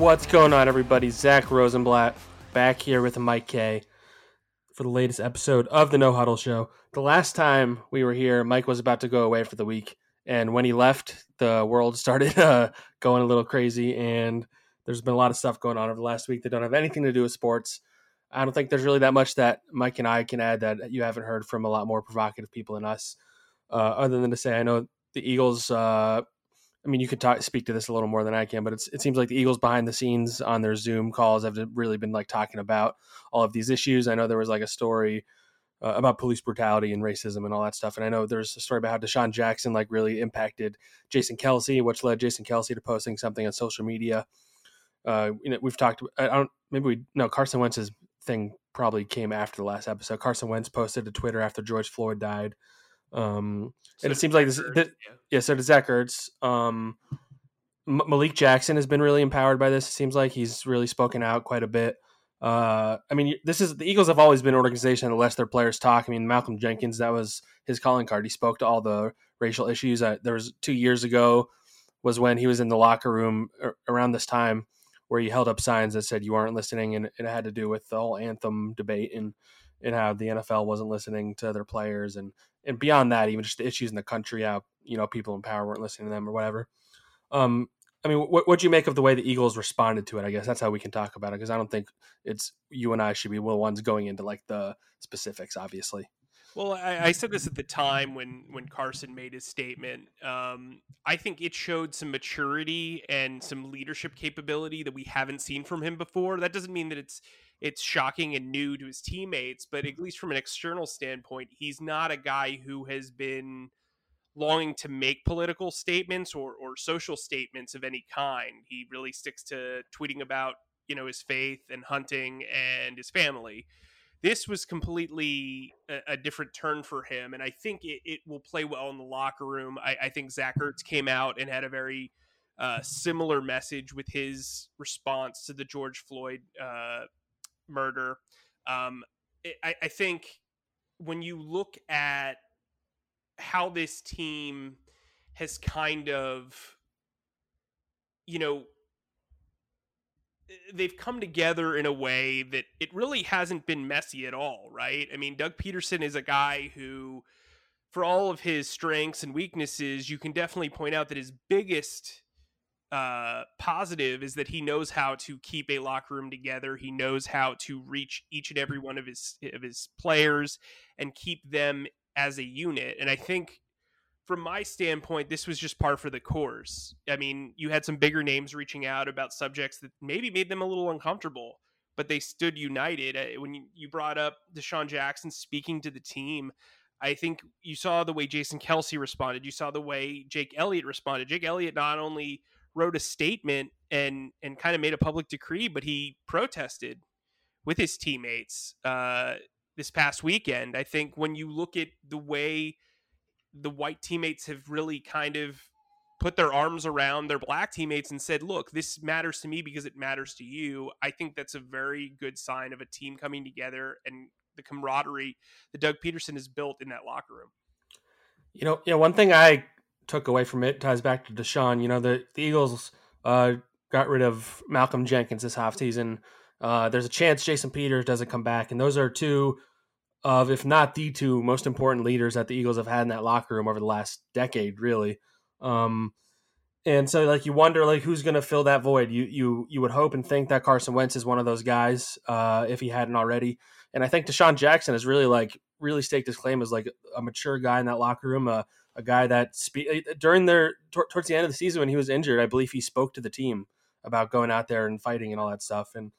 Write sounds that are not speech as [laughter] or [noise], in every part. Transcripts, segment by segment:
What's going on, everybody? Zack Rosenblatt back here with Mike Kaye for the latest episode of the No Huddle Show. The last time we were here, Mike was about to go away for the week, and when he left, the world [laughs] started uh, going a little crazy, and there's been a lot of stuff going on over the last week that don't have anything to do with sports. I don't think there's really that much that Mike and I can add that you haven't heard from a lot more provocative people than us. Uh, other than to say, I know the Eagles uh, I mean, you could talk, speak to this a little more than I can, but it seems like the Eagles behind the scenes on their Zoom calls have really been like talking about all of these issues. I know there was like a story uh, about police brutality and racism and all that stuff, and I know there's a story about how DeSean Jackson like really impacted Jason Kelce, which led Jason Kelce to posting something on social media. Uh, you know, we've talked. I don't. Maybe we no Carson Wentz's thing probably came after the last episode. Carson Wentz posted to Twitter after George Floyd died um, so and it seems like this, Ertz, yeah. yeah. So does Zach Ertz. Um, M- Malik Jackson has been really empowered by this. It seems like he's really spoken out quite a bit. Uh, I mean, this is the Eagles have always been an organization that lets their players talk. I mean, Malcolm Jenkins, that was his calling card. He spoke to all the racial issues. Uh, there was two years ago was when he was in the locker room around this time where he held up signs that said you aren't listening, and it had to do with the whole anthem debate and and how the NFL wasn't listening to their players and and beyond that, even just the issues in the country, how you know people in power weren't listening to them or whatever. Um, I mean, what what do you make of the way the Eagles responded to it? I guess that's how we can talk about it because I don't think it's you and I should be the ones going into like the specifics, obviously. Well, I, I, said this at the time when when Carson made his statement. Um, I think it showed some maturity and some leadership capability that we haven't seen from him before. That doesn't mean that it's it's shocking and new to his teammates, but at least from an external standpoint, he's not a guy who has been longing to make political statements or, or social statements of any kind. He really sticks to tweeting about, you know, his faith and hunting and his family. This was completely a, a different turn for him, and I think it, it, will play well in the locker room. I, I think Zach Ertz came out and had a very uh, similar message with his response to the George Floyd uh, murder. Um, I, I think when you look at how this team has kind of, you know, they've come together in a way that it really hasn't been messy at all, right? I mean, Doug Pederson is a guy who, for all of his strengths and weaknesses, you can definitely point out that his biggest uh, positive is that he knows how to keep a locker room together. He knows how to reach each and every one of his of his players and keep them as a unit. And I think from my standpoint, this was just par for the course. I mean, you had some bigger names reaching out about subjects that maybe made them a little uncomfortable, but they stood united. Uh, when you brought up DeSean Jackson speaking to the team, I think you saw the way Jason Kelce responded. You saw the way Jake Elliott responded. Jake Elliott not only wrote a statement and and kind of made a public decree, but he protested with his teammates uh, this past weekend. I think when you look at the way the white teammates have really kind of put their arms around their black teammates and said, "Look, this matters to me because it matters to you." I think that's a very good sign of a team coming together and the camaraderie that Doug Pederson has built in that locker room. You know, yeah, one thing I took away from it ties back to DeSean. You know, the, the Eagles uh, got rid of Malcolm Jenkins this offseason. Uh, there's a chance Jason Peters doesn't come back. And those are two of, if not the two most important leaders that the Eagles have had in that locker room over the last decade, really. Um, and so, like, you wonder, like, who's going to fill that void? You you you would hope and think that Carson Wentz is one of those guys, uh, if he hadn't already. And I think DeSean Jackson has really, like, really staked his claim as like a mature guy in that locker room, uh, a guy that spe- uh, during their t- towards the end of the season when he was injured, I believe he spoke to the team about going out there and fighting and all that stuff. And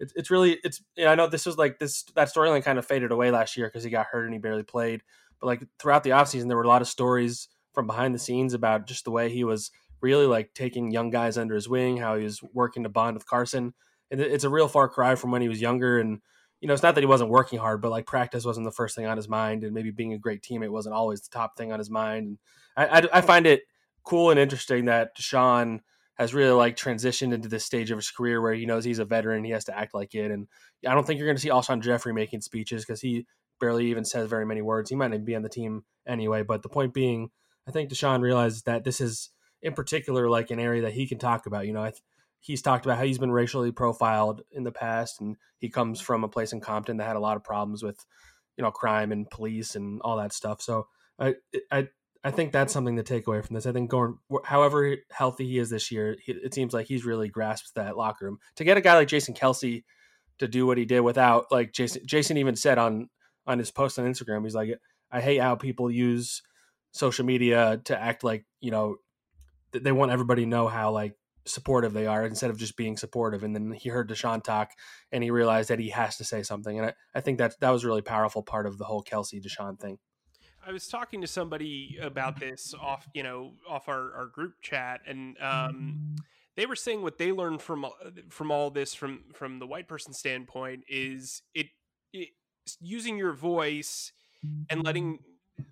it's it's really it's you know, I know this was like this that storyline kind of faded away last year because he got hurt and he barely played. But like throughout the offseason, there were a lot of stories from behind the scenes about just the way he was really like taking young guys under his wing, how he was working to bond with Carson. And it's a real far cry from when he was younger and you know, it's not that he wasn't working hard, but like practice wasn't the first thing on his mind, and maybe being a great teammate wasn't always the top thing on his mind. And I, I, I find it cool and interesting that Sean has really like transitioned into this stage of his career where he knows he's a veteran, he has to act like it. And I don't think you're going to see Alshon Jeffery making speeches because he barely even says very many words. He might not be on the team anyway. But the point being, I think DeSean realizes that this is in particular like an area that he can talk about. You know, I he's talked about how he's been racially profiled in the past, and he comes from a place in Compton that had a lot of problems with, you know, crime and police and all that stuff. So I I I think that's something to take away from this. I think going, however healthy he is this year, it seems like he's really grasped that locker room. To get a guy like Jason Kelce to do what he did without like Jason, Jason even said on on his post on Instagram, he's like, I hate how people use social media to act like you know they want everybody to know how like supportive they are instead of just being supportive. And then he heard DeSean talk and he realized that he has to say something. And I, I think that that was a really powerful part of the whole Kelce DeSean thing. I was talking to somebody about this off, you know, off our, our group chat, and um, they were saying what they learned from from all this from from the white person standpoint is it, it using your voice and letting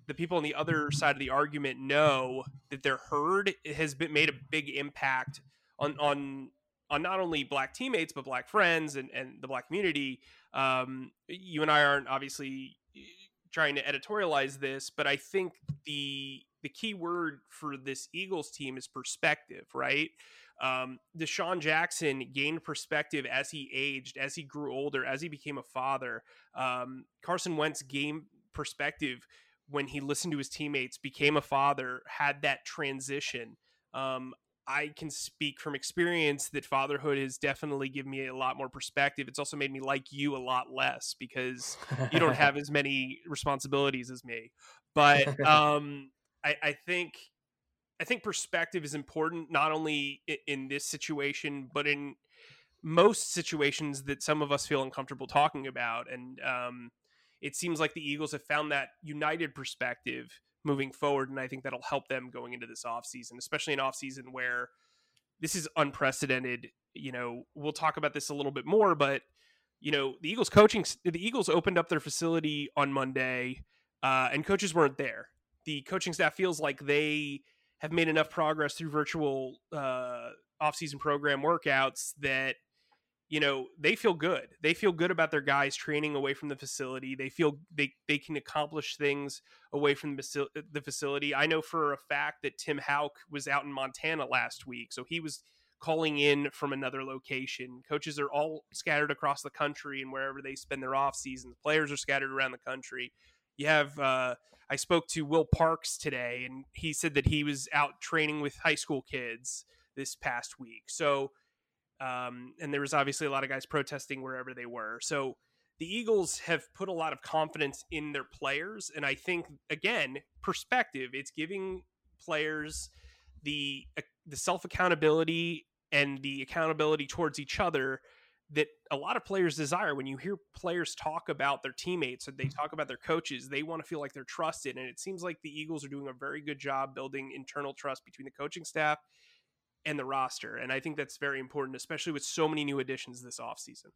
the people on the other side of the argument know that they're heard has been made a big impact on on on not only black teammates but black friends and, and the black community. Um, you and I aren't obviously eh, trying to editorialize this, but I think the the key word for this Eagles team is perspective, right? Um, DeSean Jackson gained perspective as he aged, as he grew older, as he became a father. Um, Carson Wentz gained perspective when he listened to his teammates, became a father, had that transition. Um, I can speak from experience that fatherhood has definitely given me a lot more perspective. It's also made me like you a lot less because you don't have as many responsibilities as me. But [laughs] um, I, I, think I think perspective is important not only in, in this situation but in most situations that some of us feel uncomfortable talking about. And um, it seems like the Eagles have found that united perspective moving forward. And I think that'll help them going into this offseason, especially an offseason where this is unprecedented. You know, we'll talk about this a little bit more, but you know, the Eagles coaching, the Eagles opened up their facility on Monday, uh, and coaches weren't there. The coaching staff feels like they have made enough progress through virtual uh, offseason program workouts that you know they feel good. They feel good about their guys training away from the facility. They feel they they can accomplish things away from the facility. I know for a fact that tim hauck was out in montana last week so he was calling in from another location. Coaches are all scattered across the country and wherever they spend their off seasons players are scattered around the country. You have uh, i spoke to will parks today and he said that he was out training with high school kids this past week. So um, and there was obviously a lot of guys protesting wherever they were. So the Eagles have put a lot of confidence in their players, and I think again, perspective. It's giving players the the self accountability and the accountability towards each other that a lot of players desire. When you hear players talk about their teammates or they talk about their coaches, they want to feel like they're trusted. And it seems like the Eagles are doing a very good job building internal trust between the coaching staff and the roster. And I think that's very important, especially with so many new additions this offseason.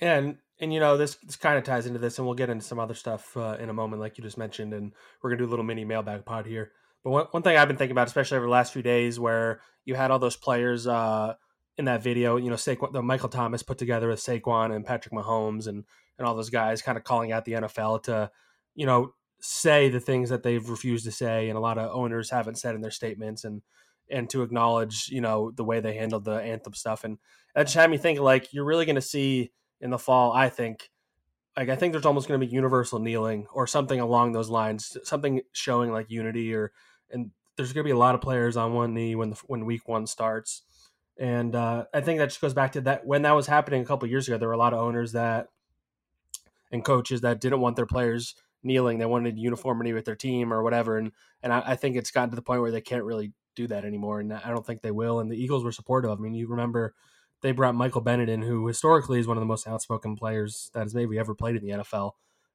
And and you know this this kind of ties into this, and we'll get into some other stuff uh, in a moment, like you just mentioned, and we're gonna do a little mini mailbag pod here. But one, one thing I've been thinking about, especially over the last few days, where you had all those players uh, in that video, you know, Saquon, the Michael Thomas put together with Saquon and Patrick Mahomes and and all those guys, kind of calling out the NFL to, you know, say the things that they've refused to say, and a lot of owners haven't said in their statements, and and to acknowledge, you know, the way they handled the anthem stuff. And that just had me think like you're really going to see in the fall, I think, like I think there's almost going to be universal kneeling or something along those lines, something showing like unity or and there's going to be a lot of players on one knee when the, when week 1 starts. And uh, I think that just goes back to that when that was happening a couple years ago, there were a lot of owners that and coaches that didn't want their players kneeling. They wanted uniformity with their team or whatever. And and I, I think it's gotten to the point where they can't really do that anymore, and I don't think they will. And the Eagles were supportive. I mean, you remember they brought Michael Bennett in, who historically is one of the most outspoken players that has maybe ever played in the NFL,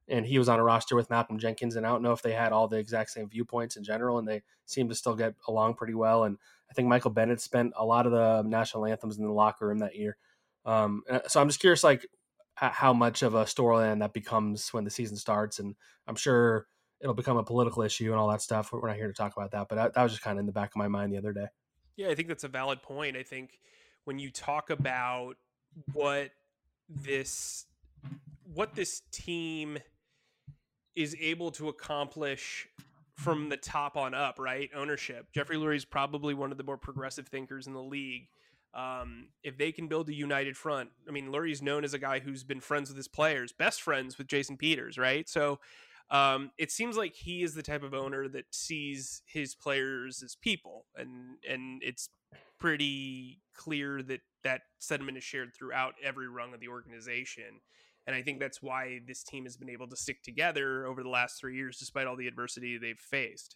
and he was on a roster with Malcolm Jenkins. And I don't know if they had all the exact same viewpoints in general, and they seemed to still get along pretty well. And I think Michael Bennett spent a lot of the national anthems in the locker room that year. Um, so I'm just curious, like how much of a storyline that becomes when the season starts, and I'm sure it'll become a political issue and all that stuff. We're not here to talk about that, but that, that was just kind of in the back of my mind the other day. Yeah, I think that's a valid point. I think when you talk about what this what this team is able to accomplish from the top on up, right? Ownership. Jeffrey Lurie is probably one of the more progressive thinkers in the league. Um, if they can build a united front, I mean, Lurie's known as a guy who's been friends with his players, best friends with Jason Peters, right? So um, it seems like he is the type of owner that sees his players as people, and and it's pretty clear that that sentiment is shared throughout every rung of the organization. And I think that's why this team has been able to stick together over the last three years, despite all the adversity they've faced.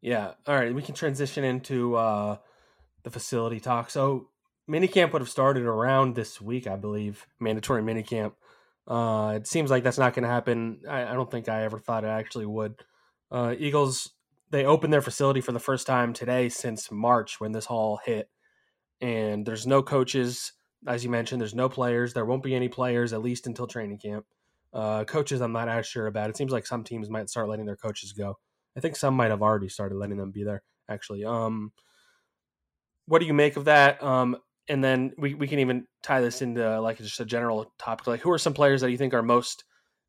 Yeah. All right. We can transition into uh, the facility talk. So minicamp would have started around this week, I believe, mandatory minicamp. Uh, it seems like that's not going to happen. I, I, don't think I ever thought it actually would. Uh, Eagles they opened their facility for the first time today since March when this all hit, and there's no coaches, as you mentioned. There's no players. There won't be any players at least until training camp. Uh, coaches, I'm not as sure about. It seems like some teams might start letting their coaches go. I think some might have already started letting them be there. Actually, um, what do you make of that? Um, and then we, we can even tie this into like just a general topic. Like, who are some players that you think are most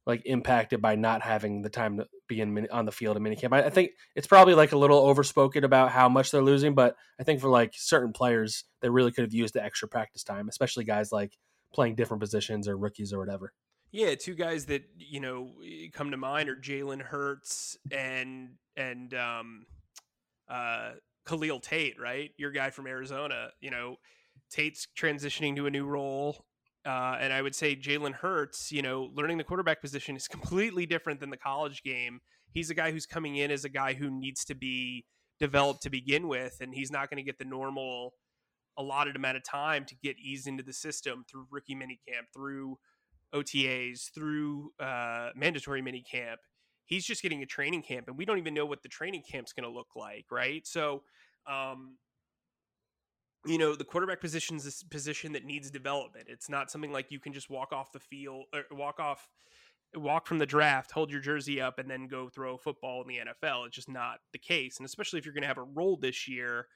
like impacted by not having the time to be in on the field in minicamp? I, I think it's probably like a little overspoken about how much they're losing, but I think for like certain players, they really could have used the extra practice time, especially guys like playing different positions or rookies or whatever. Yeah, two guys that you know come to mind are Jalen Hurts and and um, uh, Khalil Tate, right? Your guy from Arizona. You know, Tate's transitioning to a new role. Uh, and I would say Jalen Hurts, you know, learning the quarterback position is [laughs] completely different than the college game. He's a guy who's coming in as a guy who needs to be developed to begin with, and he's not going to get the normal allotted amount of time to get eased into the system through rookie minicamp, through OTAs, through uh, mandatory minicamp. He's just getting a training camp, and we don't even know what the training camp's going to look like, right? So, um, you know the quarterback position is a position that needs development. It's not something like you can just walk off the field or walk off walk from the draft hold your jersey up and then go throw a football in the nfl it's just not the case. And especially if you're going to have a role this year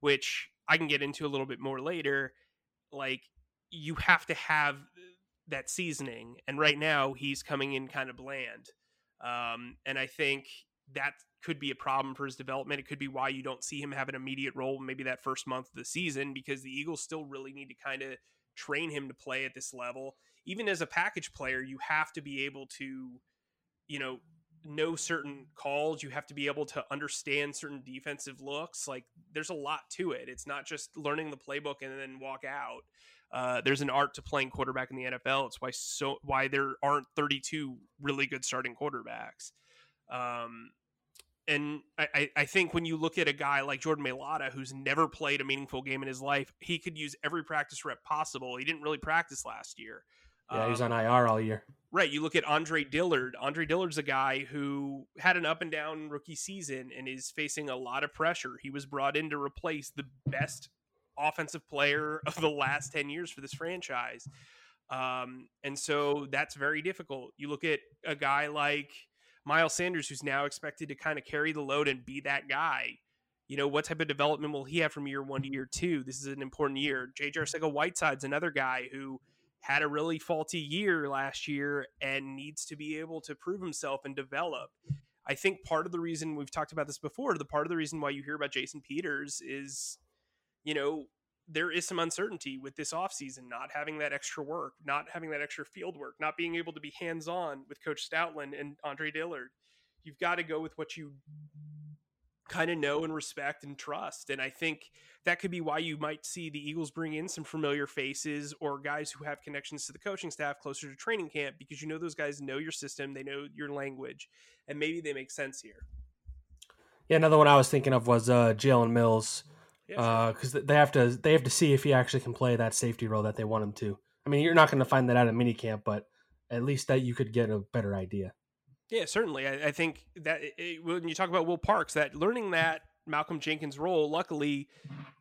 which i can get into a little bit more later like you have to have that seasoning. And right now he's coming in kind of bland. Um, and i think that could be a problem for his development. It could be why you don't see him have an immediate role maybe that first month of the season because the Eagles still really need to kind of train him to play at this level. Even as a package player, you have to be able to, you know, know certain calls. You have to be able to understand certain defensive looks. Like there's a lot to it. It's not just learning the playbook and then walk out. Uh, there's an art to playing quarterback in the NFL. It's why so why there aren't 32 really good starting quarterbacks. Um, and I, I think when you look at a guy like Jordan Mailata, who's never played a meaningful game in his life, he could use every practice rep possible. He didn't really practice last year. Yeah, um, he was on IR all year. Right. You look at Andre Dillard. Andre Dillard's a guy who had an up and down rookie season and is facing a lot of pressure. He was brought in to replace the best offensive player of the last 10 years for this franchise. Um, and so that's very difficult. You look at a guy like Miles Sanders, who's now expected to kind of carry the load and be that guy. You know, what type of development will he have from year one to year two? This is an important year. JJ mm-hmm. Arcega Whiteside's another guy who had a really faulty year last year and needs to be able to prove himself and develop. I think part of the reason we've talked about this before, the part of the reason why you hear about Jason Peters is, you know, there is some uncertainty with this offseason, not having that extra work, not having that extra field work, not being able to be hands on with Coach Stoutland and Andre Dillard. You've got to go with what you kind of know and respect and trust. And I think that could be why you might see the Eagles bring in some familiar faces or guys who have connections to the coaching staff closer to training camp because you know those guys know your system, they know your language, and maybe they make sense here. Yeah, another one I was thinking of was uh, Jalen Mills because uh, they have to they have to see if he actually can play that safety role that they want him to. I mean, you're not going to find that out at minicamp, but at least that you could get a better idea. Yeah, certainly. I, I think that it, when you talk about Will Parks, that learning that Malcolm Jenkins role, luckily,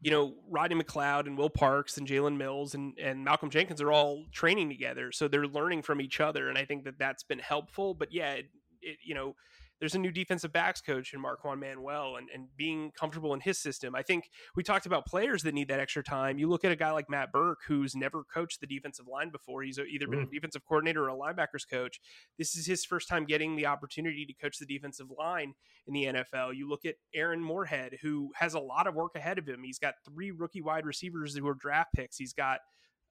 you know, Rodney McLeod and Will Parks and Jalen Mills and, and Malcolm Jenkins are all training together. So they're learning from each other. And I think that that's been helpful. But yeah, it, it, you know, there's a new defensive backs coach in Marquand Manuel and, and being comfortable in his system. I think we talked about players that need that extra time. You look at a guy like Matt Burke, who's never coached the defensive line before. He's either been mm. a defensive coordinator or a linebackers coach. This is his first time getting the opportunity to coach the defensive line in the NFL. You look at Aaron Moorhead, who has a lot of work ahead of him. He's got three rookie wide receivers who are draft picks. He's got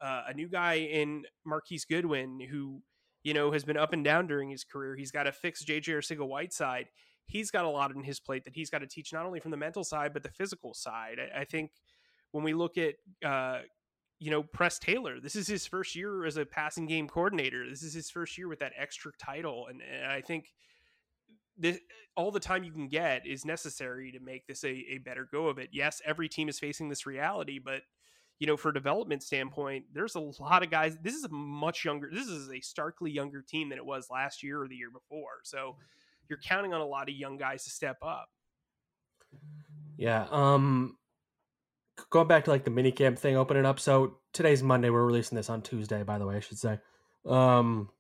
uh, a new guy in Marquise Goodwin who you know, has been up and down during his career. He's got to fix JJ Arcega Whiteside. He's got a lot on his plate that he's got to teach not only from the mental side but the physical side. I, I think when we look at uh, you know Press Taylor, this is his first year as a passing game coordinator. This is his first year with that extra title, and, and I think this, all the time you can get is necessary to make this a, a better go of it. Yes, every team is facing this reality, but you know, for development standpoint, there's a lot of guys. This is a much younger. This is a starkly younger team than it was last year or the year before. So you're counting on a lot of young guys to step up. Yeah. Um. Going back to like the minicamp thing, opening up. So today's Monday. We're releasing this on Tuesday, by the way. I should say. Um.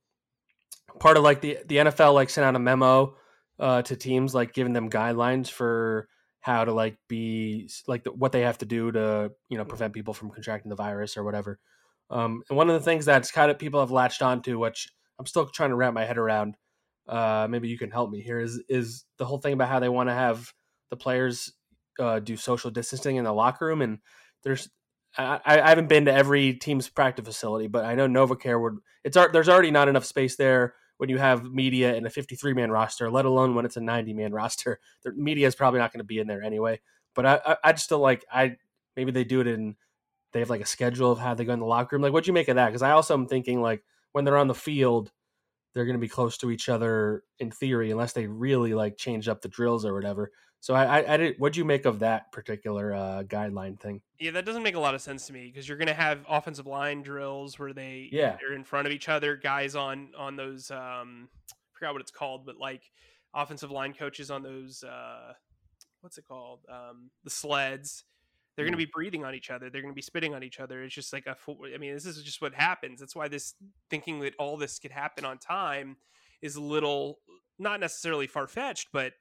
Part of like the the NFL like sent out a memo uh, to teams like giving them guidelines for how to like be like the, what they have to do to you know prevent people from contracting the virus or whatever. Um, and one of the things that's kind of people have latched onto, which I'm still trying to wrap my head around. Uh, maybe you can help me here. Is is the whole thing about how they want to have the players uh, do social distancing in the locker room? And there's I, I haven't been to every team's practice facility, but I know NovaCare would. It's there's already not enough space there when you have media in a 53 man roster, let alone when it's a 90 man [laughs] roster. The media is probably not going to be in there anyway. But I, I, I just still like I maybe they do it in they have like a schedule of how they go in the locker room. Like, what'd you make of that? Because I also am thinking like when they're on the field, they're going to be close to each other in theory, unless they really like change up the drills or whatever. So I, I, I did. What'd you make of that particular uh, guideline thing? Yeah, that doesn't make a lot of sense to me because you're going to have offensive line drills where they yeah are in front of each other, guys on on those um, I forgot what it's called, but like offensive line coaches on those uh, what's it called um, the sleds. They're going to mm. be breathing on each other. They're going to be spitting on each other. It's just like a. I mean, this is just what happens. That's why this thinking that all this could happen on time is a little not necessarily far fetched, but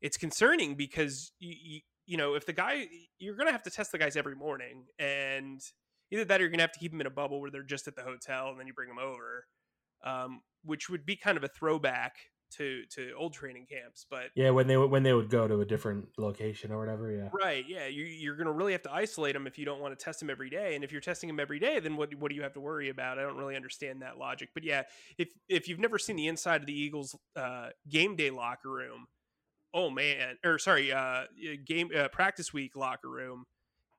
it's concerning because you, you, you know if the guy you're gonna have to test the guys every morning and either that or you're gonna have to keep them in a bubble where they're just at the hotel and then you bring them over um, which would be kind of a throwback to to old training camps but yeah when they when they would go to a different location or whatever yeah. Right yeah you, you're gonna really have to isolate them if you don't want to test them every day and if you're testing them every day then what, what do you have to worry about? I don't really understand that logic but yeah if if you've never seen the inside of the eagles uh, game day locker room oh man, or sorry, uh, game uh, practice week locker room.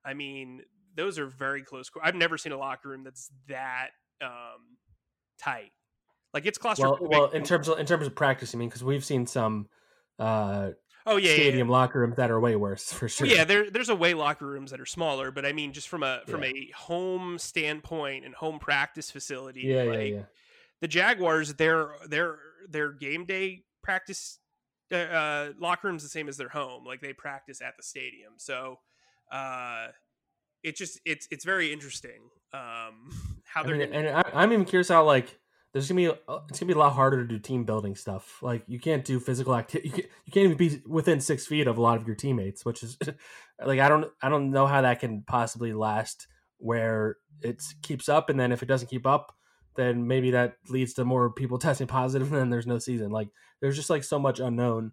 I mean, those are very close. I've never seen a locker room that's that um, tight. Like it's claustrophobic. Well, well, in terms of in terms of practice, I mean, because we've seen some. Uh, oh yeah, stadium yeah. locker rooms that are way worse [laughs] for sure. Well, yeah, there, there's away locker rooms that are smaller, but I mean, just from a from yeah. a home standpoint and home practice facility, yeah, like, yeah, yeah. The Jaguars, their their their game day practice uh, uh, locker room's the same as their home. Like they practice at the stadium. So uh, it just it's it's very interesting um, [laughs] how they're. I mean, and I, am even curious how like there's gonna be uh, it's gonna be a lot harder to do team building stuff. Like you can't do physical activity. You, can, you can't even be within six feet of a lot of your teammates, which is [laughs] like I don't I don't know how that can possibly last where it keeps up, and then if it doesn't keep up, then maybe that leads to more people [laughs] testing positive and then there's no season. Like there's just like so much unknown,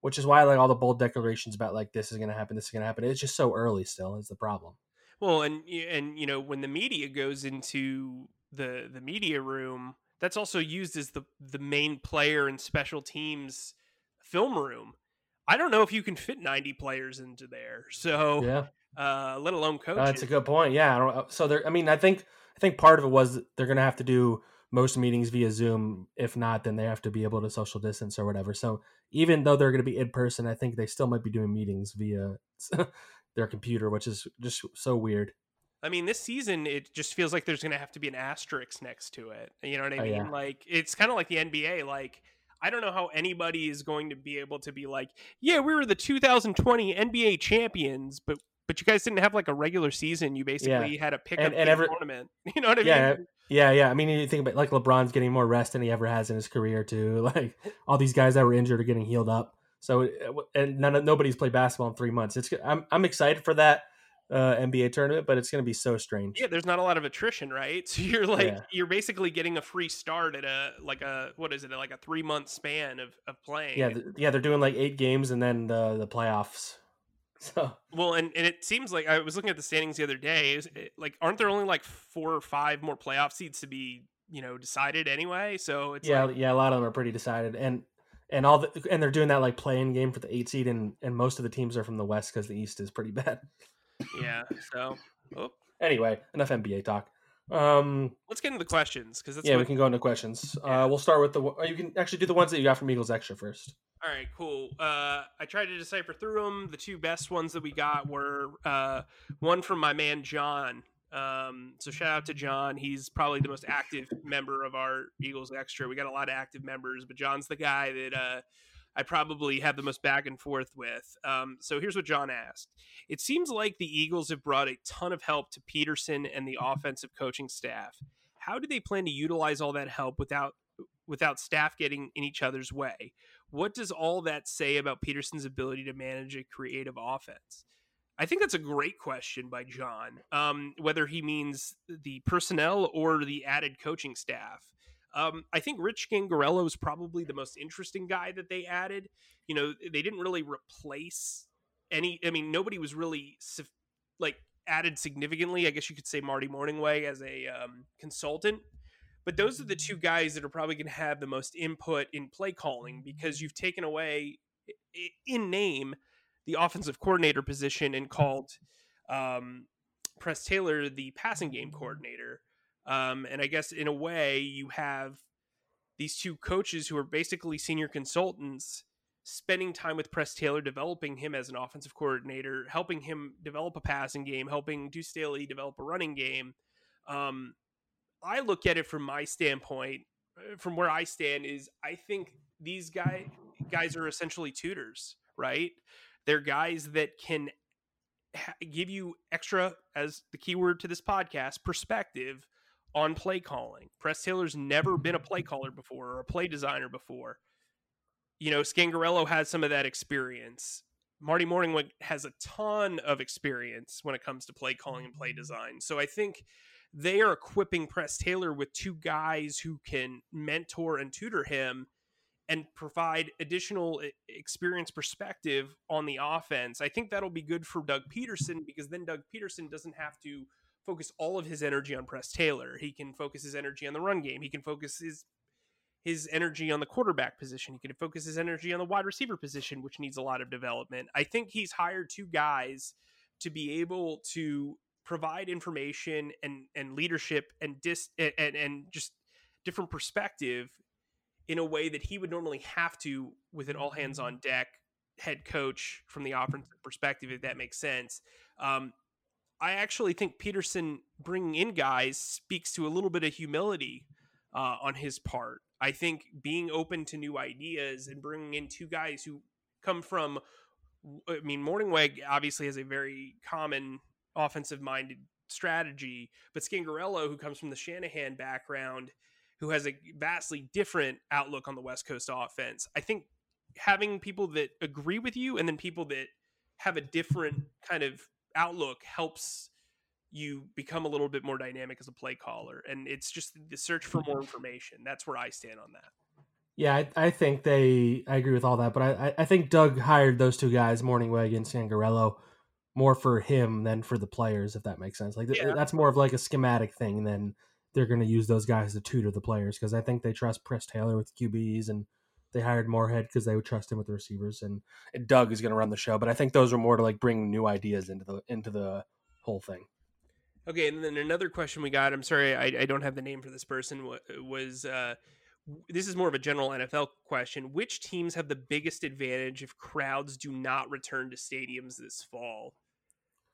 which is why like all the bold declarations about like this is going to happen, this is going to happen. It's just so early still is the problem. Well, and and you know when the media goes into the the media room, that's also used as the the main player in special teams film room. I don't know if you can fit 90 players into there. So, yeah. Uh, let alone coaches. Uh, that's a good point. Yeah. I don't, so there, I mean, I think I think part of it was they're going to have to do most meetings via Zoom. If not, then they have to be able to social distance or whatever. So even though they're going to be in person, I think they still might be doing meetings via [laughs] their computer, which is just so weird. I mean, this season it just feels like there's going to have to be an asterisk next to it. You know what I oh, mean? Oh, yeah. Like it's kind of like the NBA. Like I don't know how anybody is going to be able to be like, yeah, we were the 2020 NBA champions, but but you guys didn't have like a regular season. You basically yeah. had a pick and, and every, tournament. [laughs] You know what I yeah, mean? Yeah, yeah. I mean, you think about like LeBron's getting more rest than he ever has in his career too. [laughs] Like all these guys that were injured are getting healed up. So and none nobody's played basketball in three months. It's I'm I'm excited for that uh, NBA tournament, but it's going to be so strange. Yeah, there's not a lot of attrition, right? [laughs] So you're like yeah. you're basically getting a free start at a like a what is it like a three month span of, of playing. Yeah, yeah, they're doing like eight games and then the the playoffs. [laughs] So well, and, and it seems like I was looking at the standings the other day. Is eh, like aren't there only like four or five more playoff seats to be you know decided anyway? So it's yeah, like, yeah, a lot of them are pretty decided, and and all the and they're doing that like playing game for the eight seed, and and most of the teams are from the west because the east is pretty [laughs] bad yeah. So, oh. anyway, enough NBA talk. Um, let's get into the questions because yeah, what... we can go into questions. Yeah. Uh, we'll start with the. You can actually do the ones that you got from Eagles Extra first. All right, cool. Uh, I tried to decipher through them. The two best ones that we got were uh, one from my man John. Um, so shout out to John. He's probably the most active member of our Eagles Extra. We got a lot of active members, but John's the guy that uh, I probably have the most back and forth with. Um, so here's what John asked. It seems like the Eagles have brought a ton of help to Pederson and the offensive coaching staff. How do they plan to utilize all that help without without staff getting in each other's way? What does all that say about Pederson's ability to manage a creative offense? I think that's a great question by John. Um, whether he means the personnel or the added coaching staff. Um, I think Rich Scangarello is probably the most interesting guy that they added. You know, they didn't really replace any. I mean, nobody was really like added significantly. I guess you could say Marty Mornhinweg as a um, consultant. But those are the two guys that are probably going to have the most input in play calling because you've taken away, in name, the offensive coordinator position and called um, Press Taylor the passing game coordinator. Um, and I guess in a way, you have these two coaches who are basically senior consultants spending time with Press Taylor, developing him as an offensive coordinator, helping him develop a passing game, helping Deuce Staley develop a running game. Um, I look at it from my standpoint, uh, from where I stand, is I think these guy guys are essentially tutors, right? They're guys that can ha- give you extra, as the keyword to this podcast, perspective on play calling. Press Taylor's never been a play [laughs] caller before or a play designer before. You know, Scangarello has some of that experience. Marty Mornhinweg has a ton of experience when it comes to play calling and play mm-hmm. design. So I think they are equipping Press Taylor with two guys who can mentor and tutor him and provide additional experience perspective on the offense. I think that'll be good for Doug Pederson because then Doug Pederson doesn't have to focus all of his energy on Press Taylor. He can focus his energy on the run game. He can focus his his energy on the quarterback position. He can focus his energy on the wide receiver position, which needs a lot of development. I think he's hired two guys to be able to provide information and and leadership and dis and and just different perspective in a way that he would normally have to with an all hands on deck head coach from the offensive perspective, if that makes sense. Um, I actually think Pederson bringing in guys speaks to a little bit of humility uh, on his part. I think being open to new ideas and bringing in two guys who come from, I mean, Mornhinweg obviously has a very common offensive minded strategy, but Scangarello, who comes from the Shanahan background, who has a vastly different outlook on the West Coast offense, I think having people that agree with you and then people that have a different kind of outlook helps you become a little bit more dynamic as a play caller. And it's just the search for more information. That's where I stand on that. Yeah, I, I think they. I agree with all that, but I, I think Doug hired those two guys, Mornhinweg and Scangarello, more for him than for the players, if that makes sense. Like yeah. that's more of like a schematic thing than they're going to use those guys to tutor the players because I think they trust Press Taylor with QBs and they hired Moorhead because they would trust him with the receivers, and, and Doug is going to run the show. But I think those are more to like bring new ideas into the into the whole thing. Okay, and then another question we got. I'm sorry, I, I don't have the name for this person. Was uh, this is more of a general NFL question? Which teams have the biggest advantage if crowds do not return to stadiums this fall?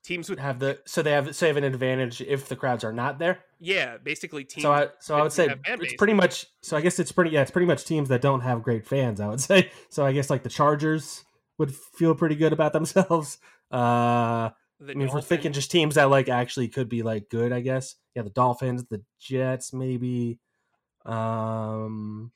Teams would have the so they have so they have an advantage if the crowds are not there. Yeah, basically teams. So I so I would say it's pretty much so I guess it's pretty yeah it's pretty much teams that don't have great fans. I would [laughs] say so. I guess like the Chargers would feel pretty good about themselves. Uh, the I mean, if we're thinking just teams that like actually could be like good, I guess. Yeah, the Dolphins, the Jets, maybe. Um,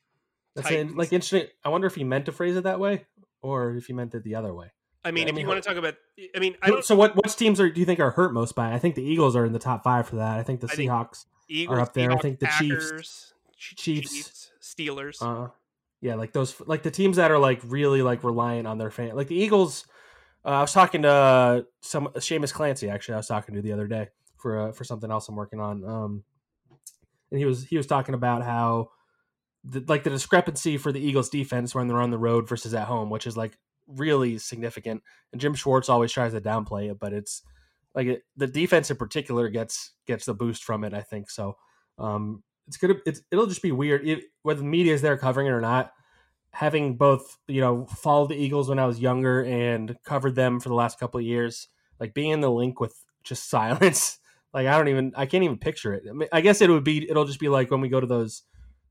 that's it. like interesting. I wonder if he meant to phrase it that way or if he meant it the other way. I mean, I if mean, you want to talk about, I mean, I don't. So what what teams are do you think are hurt most by? It? I think the Eagles are in the top five for that. I think the I think Seahawks are up there. I think the Chiefs- Packers, Ch- Chiefs. Steelers. Uh, yeah, like those, like the teams that are like really like reliant on their fan, like the Eagles. Uh, I was talking to uh, some Seamus Clancy actually. I was talking to the other day for uh, for something else I'm working on. Um, and he was he was talking about how the, like the discrepancy for the Eagles defense when they're on the road versus at home, which is like really significant. And Jim Schwartz always tries to downplay it, but it's like it, the defense in particular gets gets the boost from it. I think so. Um, it's gonna it's, it'll just be weird it, whether the media is there covering it or not. Having both you know followed the Eagles when I was younger and covered them for the last couple of years, like being in the Linc with just [laughs] silence. Like I don't even I can't even picture it. I, mean, I guess it would be it'll just be like when we go to those.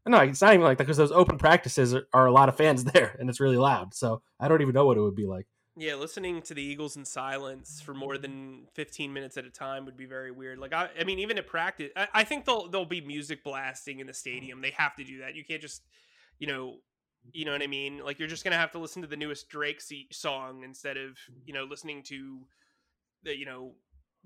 No, it's not even like that because those open practices are, are a lot of fans [laughs] there and it's really loud. So I don't even know what it would be like. Yeah, listening to the Eagles in silence for more than 15 minutes at a time would be very weird. Like, I, I mean, even at practice, I, I think they'll there'll be music blasting in the stadium. They have to do that. You can't just, you know, you know what I mean. Like, you're just gonna have to listen to the newest Drake song instead of you know listening to the you know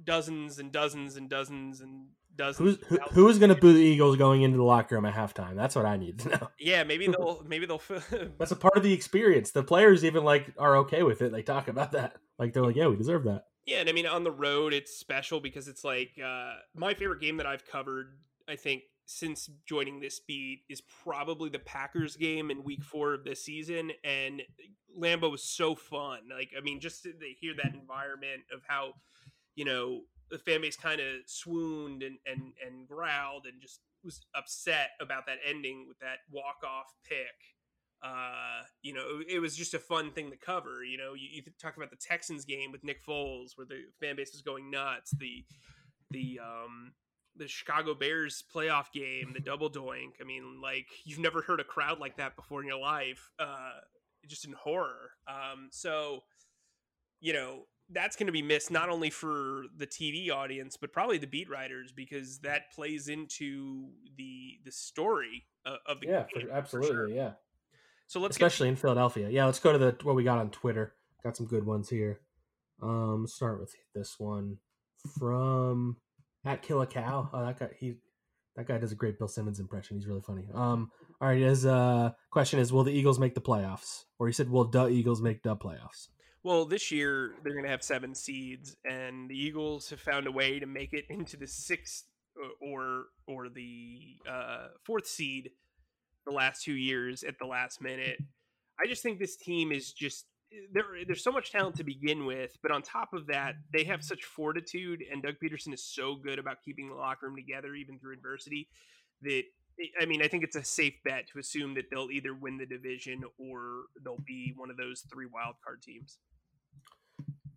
dozens and dozens and dozens and dozens. Who's who, who is going to boo the Eagles going into the locker room at halftime? That's what I need to know. Yeah, maybe [laughs] they'll maybe they'll. [laughs] That's a part of the experience. The players even like are okay with it. They talk about that. Like they're like, yeah, we deserve that. Yeah, and I mean on the road it's special because it's like uh, my favorite game that I've covered. I think since joining this beat is probably the Packers game in Week Four of this season, and Lambeau was so fun. Like I mean, just to hear that environment of how you know the fan base kind of swooned and and and growled and just was upset about that ending with that walk off pick uh, you know, it, it was just a fun thing to cover. You know, you, you talk about the Texans game with Nick Foles, where the fan base was going nuts. The the um the Chicago Bears playoff game, the double doink. I mean, like you've never heard a crowd like that before in your life, uh, just in horror. Um, so you know that's going to be missed not only for the TV audience but probably the beat writers because that plays into the the story uh, of the Yeah, game, for, absolutely. sure. Yeah, So let's get especially in Philadelphia. Yeah, let's go to the what we got on Twitter. Got some good ones here. Um, start with this one from at Kill a Cow. Oh, that guy he that guy does a great Bill Simmons impression. He's really funny. Um, all right, his uh question is, will the Eagles make the playoffs? Or he said, will the Eagles make the playoffs? Well, this year they're going to have seven seeds, and the Eagles have found a way to make it into the sixth uh, or or the uh, fourth seed the last two years at the last minute. I just think this team is just there. There's so much talent to begin with, but on top of that, they have such fortitude, and Doug Pederson is so good about keeping the locker room together even through adversity that. I mean, I think it's a safe bet to assume that they'll either win the division or they'll be one of those three wild card teams.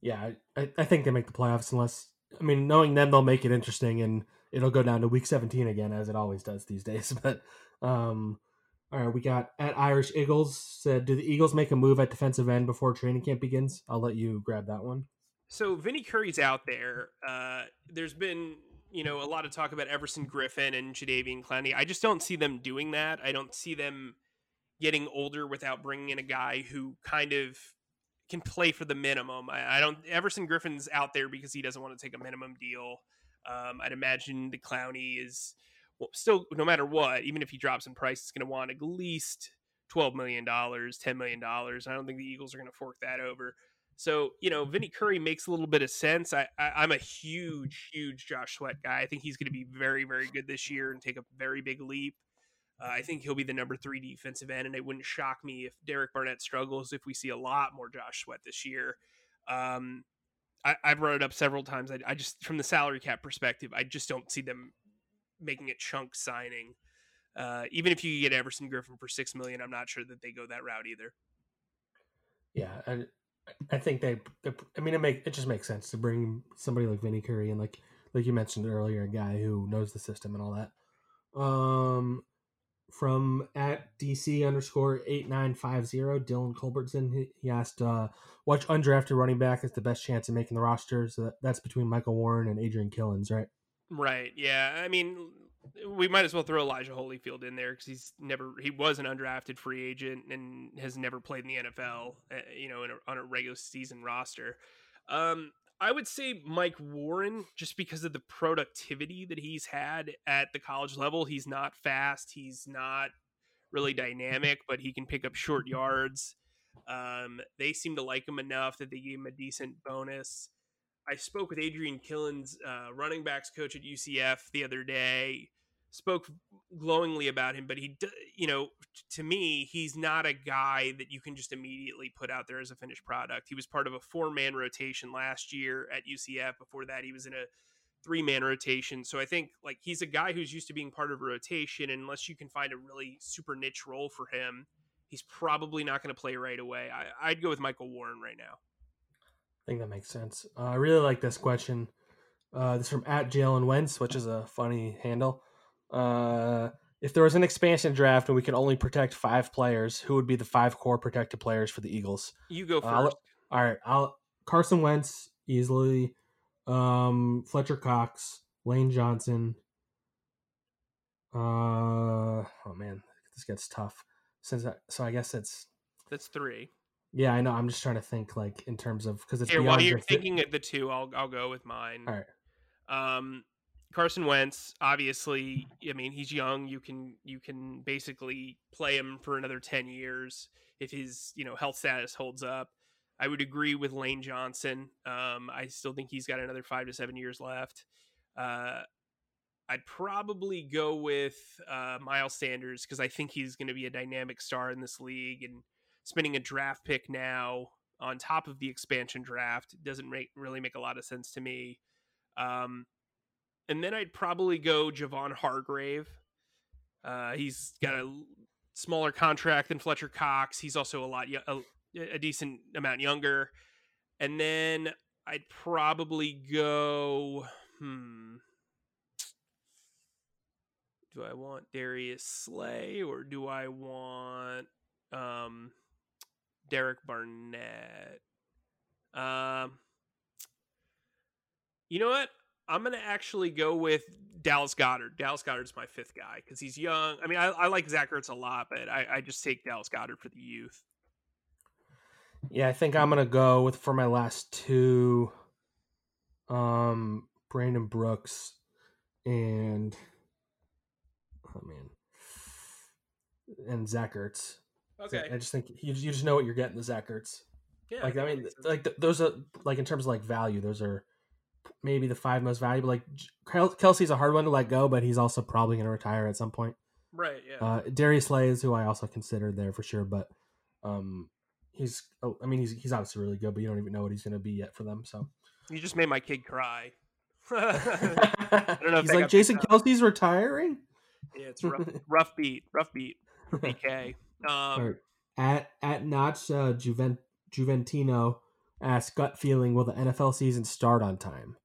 Yeah, I, I think they make the playoffs unless I mean, knowing them, they'll make it interesting, and it'll go down to week 17 again, as it always does these days. [laughs] But um, all right, we got at Irish Eagles said, "Do the Eagles make a move at defensive end before training camp begins?" I'll let you grab that one. So Vinny Curry's out there. Uh, there's been you know a lot of talk about Everson Griffen and Jadeveon Clowney. I just don't see them doing that. I don't see them getting older without bringing in a guy who kind of can play for the minimum. I, I don't. Everson Griffen's out there because he doesn't want to take a minimum deal. Um, I'd imagine the Clowney is well, still, no matter what, even if he drops in price, it's going to want at least twelve million dollars, ten million dollars. I don't think the Eagles are going to fork that over. So you know, Vinny Curry makes a little bit of sense. I, I am a huge, huge Josh Sweat guy. I think he's going to be very, very good this year and take a very big leap. Uh, I think he'll be the number three defensive end, and it wouldn't shock me if Derek Barnett struggles if we see a lot more Josh Sweat this year. Um, I, I've brought it up several times. I, I just, from the salary cap perspective, I just don't see them making a chunk signing. Uh, even if you get Everson Griffen for six million, I'm not sure that they go that route either. Yeah, I, I think they. I mean, it make it just makes sense to bring somebody like Vinny Curry and like like you mentioned earlier, a guy who knows the system and all that. Um, from at DC underscore eight nine five zero, Dylan Culbertson. He, asked, uh, "Which undrafted running back is the best chance of making the roster?" So that's between Michael Warren and Adrian Killins, right? Right. Yeah. I mean, we might as well throw Elijah Holyfield in there because he's never he was an undrafted free agent and has never played in the NFL, uh, you know, a, on a regular season roster. Um, I would say Mike Warren, just because of the productivity that he's had at the college level. He's not fast. He's not really dynamic, but he can pick up short yards. Um, they seem to like him enough that they gave him a decent bonus. I spoke with Adrian Killins, uh, running backs coach at UCF, the other day. Spoke glowingly about him, but he, you know, to me, he's not a guy that you can just immediately put out there as a finished product. He was part of a four man rotation last year at UCF. Before that, he was in a three man rotation. So I think like he's a guy who's used to being part of a rotation. Unless you can find a really super niche role for him, he's probably not going to play right away. I, I'd go with Michael Warren right now. I think that makes sense. Uh, I really like this question. Uh, this is from at Jalen Wentz, which is a funny handle. Uh, if there was an expansion draft and we could only protect five players, who would be the five core protected players for the Eagles? You go 1st all right, I'll Carson Wentz easily. Um, Fletcher Cox, Lane Johnson. Uh, oh man, this gets tough. Since I, so, I guess it's that's three. Yeah, I know. I'm just trying to think like in terms of because it's Here, while you're thinking of the two, I'll I'll go with mine. All right. Um, Carson Wentz, obviously, I mean he's young. You can you can basically play him for another ten years if his you know health status holds up. I would agree with Lane Johnson. Um, I still think he's got another five to seven years left. Uh, I'd probably go with uh, Miles Sanders because I think he's going to be a dynamic star in this league, and spending a draft pick now on top of the expansion draft doesn't make really make a lot of sense to me. Um, and then I'd probably go Javon Hargrave. Uh, he's got a smaller contract than Fletcher Cox. He's also a lot a, a decent amount younger. And then I'd probably go. Hmm. Do I want Darius Slay or do I want um, Derek Barnett? Um, you know what? I'm gonna actually go with Dallas Goedert. Dallas Goedert's my fifth guy because he's young. I mean, I, I, like Zach Ertz a lot, but I, I just take Dallas Goedert for the youth. Yeah, I think I'm gonna go with for my last two, um, Brandon Brooks and oh man, and Zach Ertz. Okay, I just think you, you just know what you're getting the Zach Ertz. Yeah, like I mean, like those are like in terms of like value, those are maybe the five most valuable. Like Kelce's a hard one to let go, but he's also probably going to retire at some point. Right. Yeah. Uh, Darius Slay is who I also considered there for sure, but um, he's oh, I mean he's he's obviously really good, but you don't even know what he's going to be yet for them. So you just made my kid cry. [laughs] [laughs] I don't know. he's like Jason Kelce's retiring. Yeah, it's [laughs] rough, rough beat, rough beat. BK. Um, right. At at Notch uh, Juvent, Juventino asked gut feeling: Will the NFL season start on time?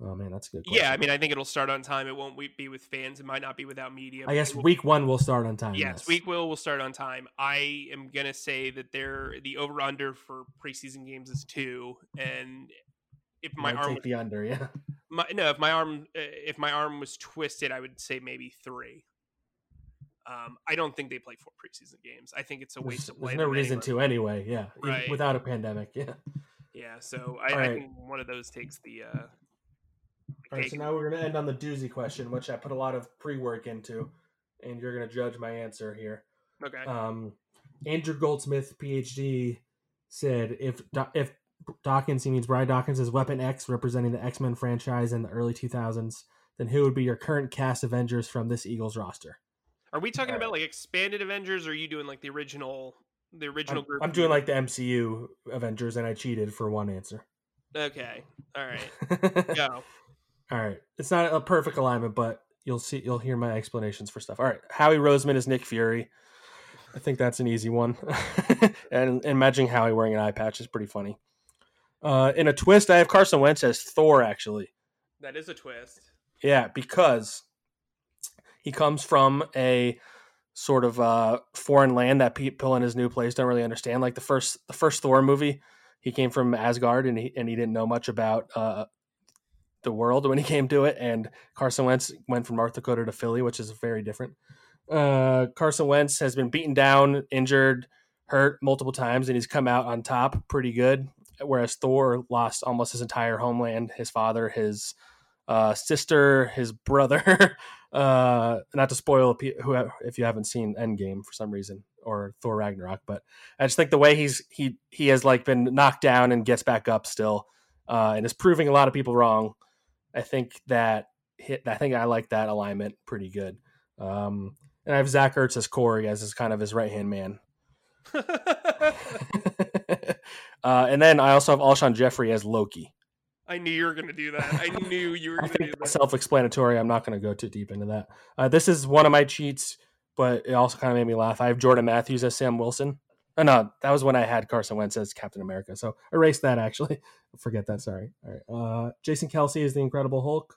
Oh man, that's a good. Question. Yeah, I mean, I think it'll start on time. It won't be with fans. It might not be without media. I guess week one will start on time. Yes, yes, week will will start on time. I am gonna say that they're the over under for preseason games is two, and if my Might arm take was, the under, yeah. My, no, if my arm uh, if my arm was twisted, I would say maybe three. Um, I don't think they play four preseason games. I think it's a waste there's, of. There's no reason anyway. to anyway. Yeah, right. without a pandemic. Yeah. Yeah. So I, right. I think one of those takes the. Uh, all right, so now we're going to end on the doozy question, which I put a lot of pre work into, and you're going to judge my answer here. Okay. Um, Andrew Goldsmith, PhD, said if if Dawkins, he means Brian Dawkins is Weapon X, representing the X Men franchise in the early 2000s, then who would be your current cast Avengers from this Eagles roster? Are we talking All about right. like expanded Avengers, or are you doing like the original, the original I'm, group? I'm doing like the MCU Avengers, and I cheated for one answer. Okay. All right. [laughs] Go. All right. It's not a perfect alignment, but you'll see you'll hear my explanations for stuff. All right. Howie Roseman is Nick Fury. I think that's an easy one. [laughs] and imagining Howie wearing an eye patch is pretty funny. Uh, in a twist, I have Carson Wentz as Thor, actually. That is a twist. Yeah, because he comes from a sort of uh, foreign land that people in his new place don't really understand. Like the first the first Thor movie, he came from Asgard and he and he didn't know much about uh, the world when he came to it, and Carson Wentz went from North Dakota to Philly, which is very different. Uh, Carson Wentz has been beaten down, injured, hurt multiple times, and he's come out on top pretty good. Whereas Thor lost almost his entire homeland, his father, his uh, sister, his brother. [laughs] uh, not to spoil who if you haven't seen Endgame for some reason or Thor Ragnarok, but I just think the way he's he he has like been knocked down and gets back up still, uh, and is proving a lot of people wrong. I think that hit. I think I like that alignment pretty good. Um, and I have Zach Ertz as Korg as his kind of his right hand man. [laughs] [laughs] uh, and then I also have Alshon Jeffery as Loki. I knew you were going to do that. I [laughs] knew you were going to do that. Self-explanatory. I'm not going to go too deep into that. Uh, this is one of my cheats, but it also kind of made me laugh. I have Jordan Matthews as Sam Wilson. Oh, no, that was when I had Carson Wentz as Captain America. So erase that. Actually, [laughs] forget that. Sorry. All right. Uh, Jason Kelce is the Incredible Hulk.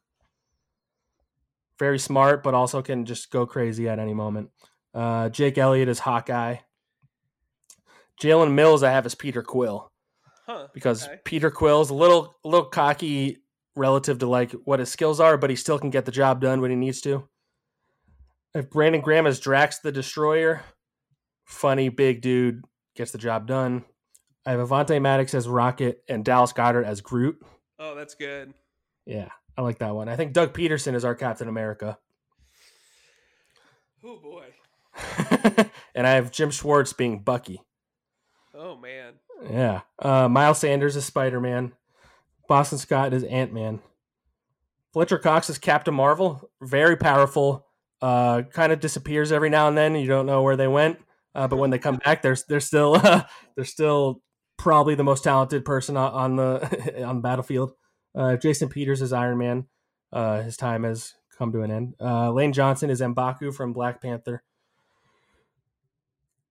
Very smart, but also can just go crazy at any moment. Uh, Jake Elliott is Hawkeye. Jalen Mills, I have as Peter Quill. Huh, because okay. Peter Quill's a little a little cocky relative to like what his skills are, but he still can get the job done when he needs to. If Brandon Graham is Drax the Destroyer, funny big dude gets the job done. I have Avonte Maddox as Rocket and Dallas Goedert as Groot. Oh, that's good. Yeah, I like that one. I think Doug Pederson is our Captain America. Oh boy. [laughs] and I have Jim Schwartz being Bucky. Oh man. Yeah. Uh, Miles Sanders is Spider Man. Boston Scott is Ant Man. Fletcher Cox is Captain Marvel. Very powerful. Uh, kind of disappears every now and then. You don't know where they went. Uh, but when they come back, they're they're still uh, [laughs] they're still probably the most talented person on the [laughs] on the battlefield. Uh, Jason Peters is Iron Man. Uh, his time has come to an end. Uh, Lane Johnson is M'Baku from Black Panther.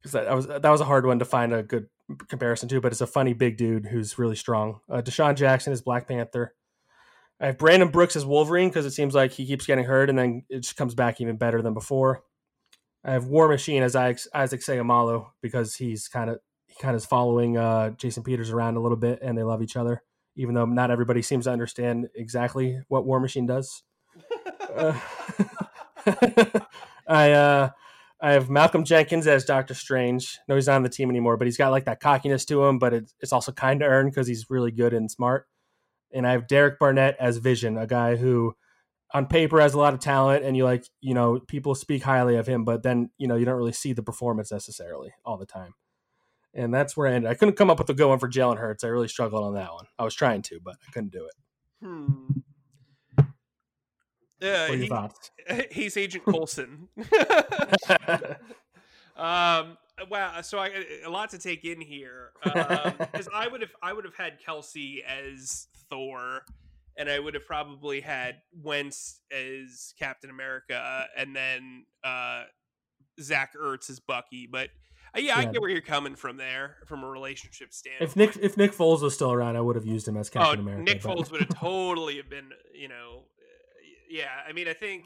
That, that was that was a hard one to find a good comparison to, but it's a funny big dude who's really strong. Uh, DeSean Jackson is Black Panther. I have Brandon Brooks as Wolverine because it seems like he keeps getting hurt and then it just comes back even better than before. I have War Machine as Isaac Seumalo because he's kind of he kind of is following uh, Jason Peters around a little bit and they love each other, even though not everybody seems to understand exactly what War Machine does. [laughs] uh, [laughs] I uh, I have Malcolm Jenkins as Doctor Strange. No, he's not on the team anymore, but he's got like that cockiness to him, but it's, it's also kind of earned because he's really good and smart. And I have Derek Barnett as Vision, a guy who on paper has a lot of talent and you like, you know, people speak highly of him, but then, you know, you don't really see the performance necessarily all the time. And that's where I ended. I couldn't come up with a good one for Jalen Hurts. I really struggled on that one. I was trying to, but I couldn't do it. Hmm. Yeah, what he, [laughs] he's Agent [laughs] Coulson. um, wow. So I a lot to take in here. Because um, [laughs] I would have I would have had Kelce as Thor, and I would have probably had Wentz as Captain America, and then uh, Zach Ertz as Bucky. But uh, yeah, I get where you're coming from there, from a relationship standpoint. if Nick if Nick Foles was still around, I would have used him as Captain oh, America. Nick but- Foles would have totally have been, you know, uh, yeah. I mean, I think.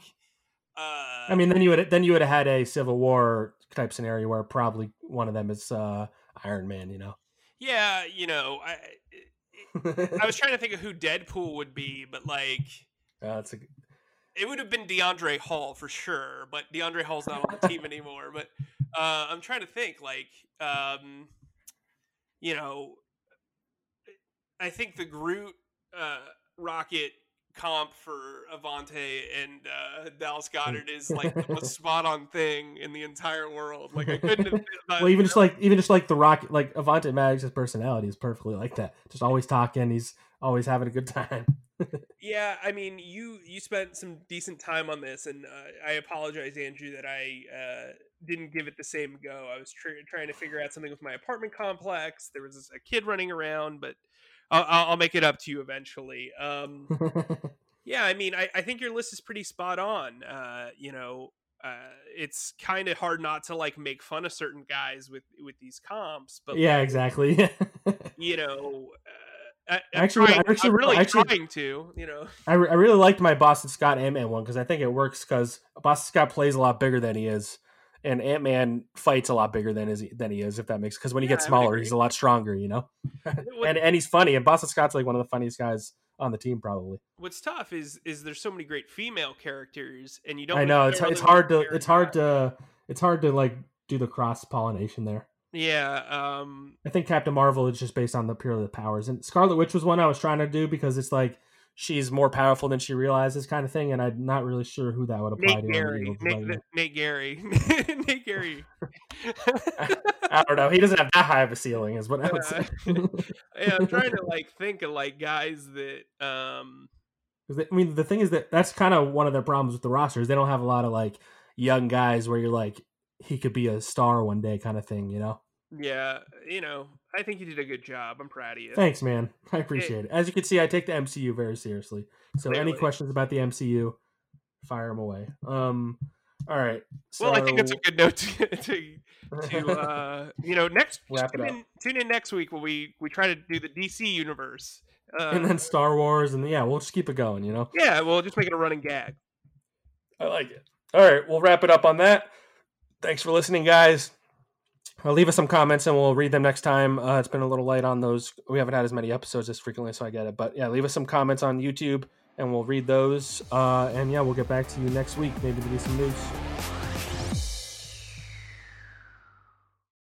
Uh, I mean, then you would then you would have had a Civil War type scenario where probably one of them is uh, Iron Man. You know. yeah, you know, I I was trying to think of who Deadpool would be, but like [laughs] Uh, that's a, it would have been DeAndre Hall for sure. But DeAndre Hall's not on the team anymore. But uh, I'm trying to think, like, um, you know, I think the Groot uh, Rocket comp for Avonte and uh, Dallas Goedert is like the most [laughs] spot on thing in the entire world. Like I couldn't have. well, even just like even just like the Rock, like Avonte Maddox's personality is perfectly like that. Just always talking. He's always having a good time. [laughs] Yeah, I mean, you you spent some decent time on this, and uh, I apologize, Andrew, that I uh, didn't give it the same go. I was tr- trying to figure out something with my apartment complex. There was a kid running around, but I'll, I'll make it up to you eventually. Um, [laughs] yeah, I mean, I, I think your list is pretty spot on. Uh, you know, uh, it's kind of hard not to like make fun of certain guys with with these comps, but yeah, like, exactly. [laughs] you know. Uh, I, I'm Actually, trying- actually, I'm really actually- trying to, you know. I, re- I really liked my Boston Scott Ant Man one because I think it works because Boston Scott plays a lot bigger than he is, and Ant Man fights a lot bigger than is than he is. If that makes because when he Yeah, gets smaller, he's a lot stronger, you know. [laughs] And and he's funny. And Boston Scott's like one of the funniest guys on the team probably. What's tough is is there's so many great female characters, and you don't. I know it's necessarily it's hard to it's hard to it's hard to like do the cross pollination there. Yeah. Um. I think Captain Marvel is just based on the purely the powers, and Scarlet Witch was one I was trying to do because it's like she's more powerful than she realizes, kind of thing, and I'm not really sure who that would apply Nate to. Gary. Nate, Nate Gerry. [laughs] Nate Gerry. [laughs] I don't know. He doesn't have that high of a ceiling, is what I would say. [laughs] yeah, I'm trying to like think of like guys that um they- I mean, the thing is that that's kind of one of their problems with the rosters. They don't have a lot of like young guys where you're like he could be a star one day, kind of thing. You know. yeah, you know, I think you did a good job. I'm proud of you. Thanks, man. I appreciate it. As you can see, I take the MCU very seriously. So, any questions about the MCU, fire them away. Um, all right. well, I think it's a good note [laughs] to, to, to [laughs] uh, you know, next Wrap it tune up. in, tune in next week when we we try to do the DC universe. Uh, and then Star Wars, and yeah, we'll just keep it going. You know. yeah, we'll just make it a running gag. I like it. All right, we'll wrap it up on that. Thanks for listening, guys. Uh, leave us some comments and we'll read them next time. Uh, it's been a little late on those. We haven't had as many episodes as frequently, so I get it. But yeah, leave us some comments on YouTube and we'll read those. Uh, and yeah, we'll get back to you next week. Maybe there'll be some news.